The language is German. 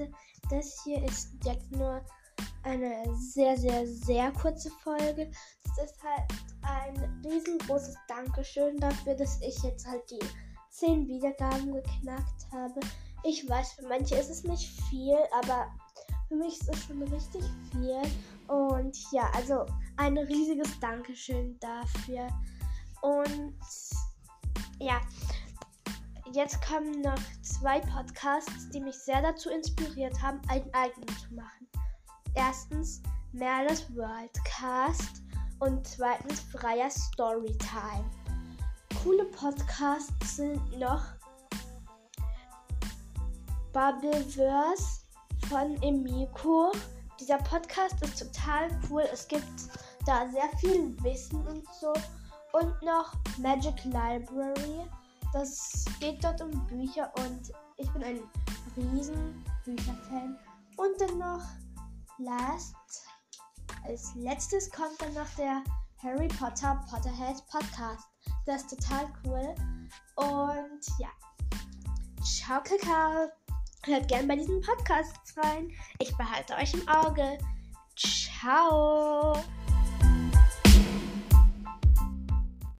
Leute, das hier ist jetzt nur eine sehr, sehr, sehr kurze Folge. Das ist halt ein riesengroßes Dankeschön dafür, dass ich jetzt halt die 10 Wiedergaben geknackt habe. Ich weiß, für manche ist es nicht viel, aber für mich ist es schon richtig viel. Und ja, also ein riesiges Dankeschön dafür. Und ja, jetzt kommen noch zwei Podcasts, die mich sehr dazu inspiriert haben, einen eigenen zu machen. Erstens Merles Worldcast und zweitens Freier Storytime. Coole Podcasts sind noch Bubbleverse von Emiko. Dieser Podcast ist total cool. Es gibt da sehr viel Wissen und so. Und noch Magic Library. Das geht dort um Bücher und ich bin ein riesen Bücherfan. Und dann noch Last. Als letztes kommt dann noch der Harry Potter Potterhead Podcast. Das ist total cool. Und ja. Ciao, Kakao. Hört gerne bei diesen Podcasts rein. Ich behalte euch im Auge. Ciao.